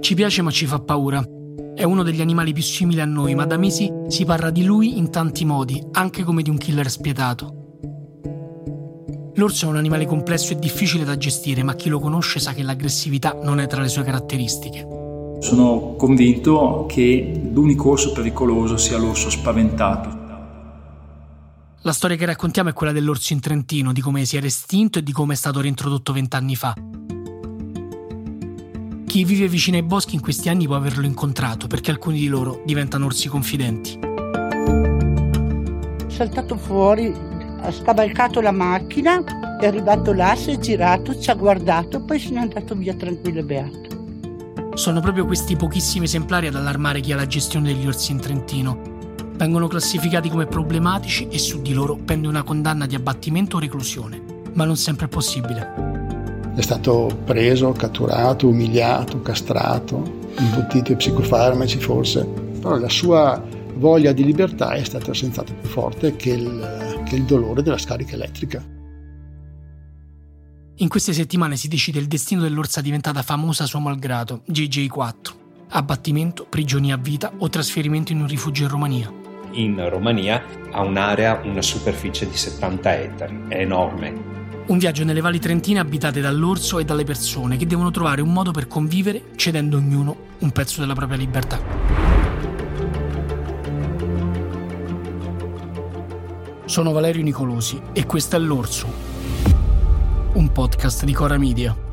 Ci piace ma ci fa paura. È uno degli animali più simili a noi, ma da mesi si parla di lui in tanti modi, anche come di un killer spietato. L'orso è un animale complesso e difficile da gestire, ma chi lo conosce sa che l'aggressività non è tra le sue caratteristiche. Sono convinto che l'unico orso pericoloso sia l'orso spaventato. La storia che raccontiamo è quella dell'orso in Trentino, di come si era estinto e di come è stato reintrodotto vent'anni fa. Chi vive vicino ai boschi in questi anni può averlo incontrato, perché alcuni di loro diventano orsi confidenti. È saltato fuori, ha scavalcato la macchina, è arrivato là, si è girato, ci ha guardato, poi se n'è andato via tranquillo e beato. Sono proprio questi pochissimi esemplari ad allarmare chi ha la gestione degli orsi in Trentino. Vengono classificati come problematici e su di loro pende una condanna di abbattimento o reclusione, ma non sempre è possibile. È stato preso, catturato, umiliato, castrato, imbottito di psicofarmaci forse, però la sua voglia di libertà è stata senz'altro più forte che il, che il dolore della scarica elettrica. In queste settimane si decide il destino dell'orsa diventata famosa a suo malgrado, GJ4. Abbattimento, prigionia a vita o trasferimento in un rifugio in Romania. In Romania ha un'area, una superficie di 70 ettari, è enorme. Un viaggio nelle valli trentine abitate dall'orso e dalle persone che devono trovare un modo per convivere cedendo ognuno un pezzo della propria libertà. Sono Valerio Nicolosi e questo è L'Orso, un podcast di Cora Media.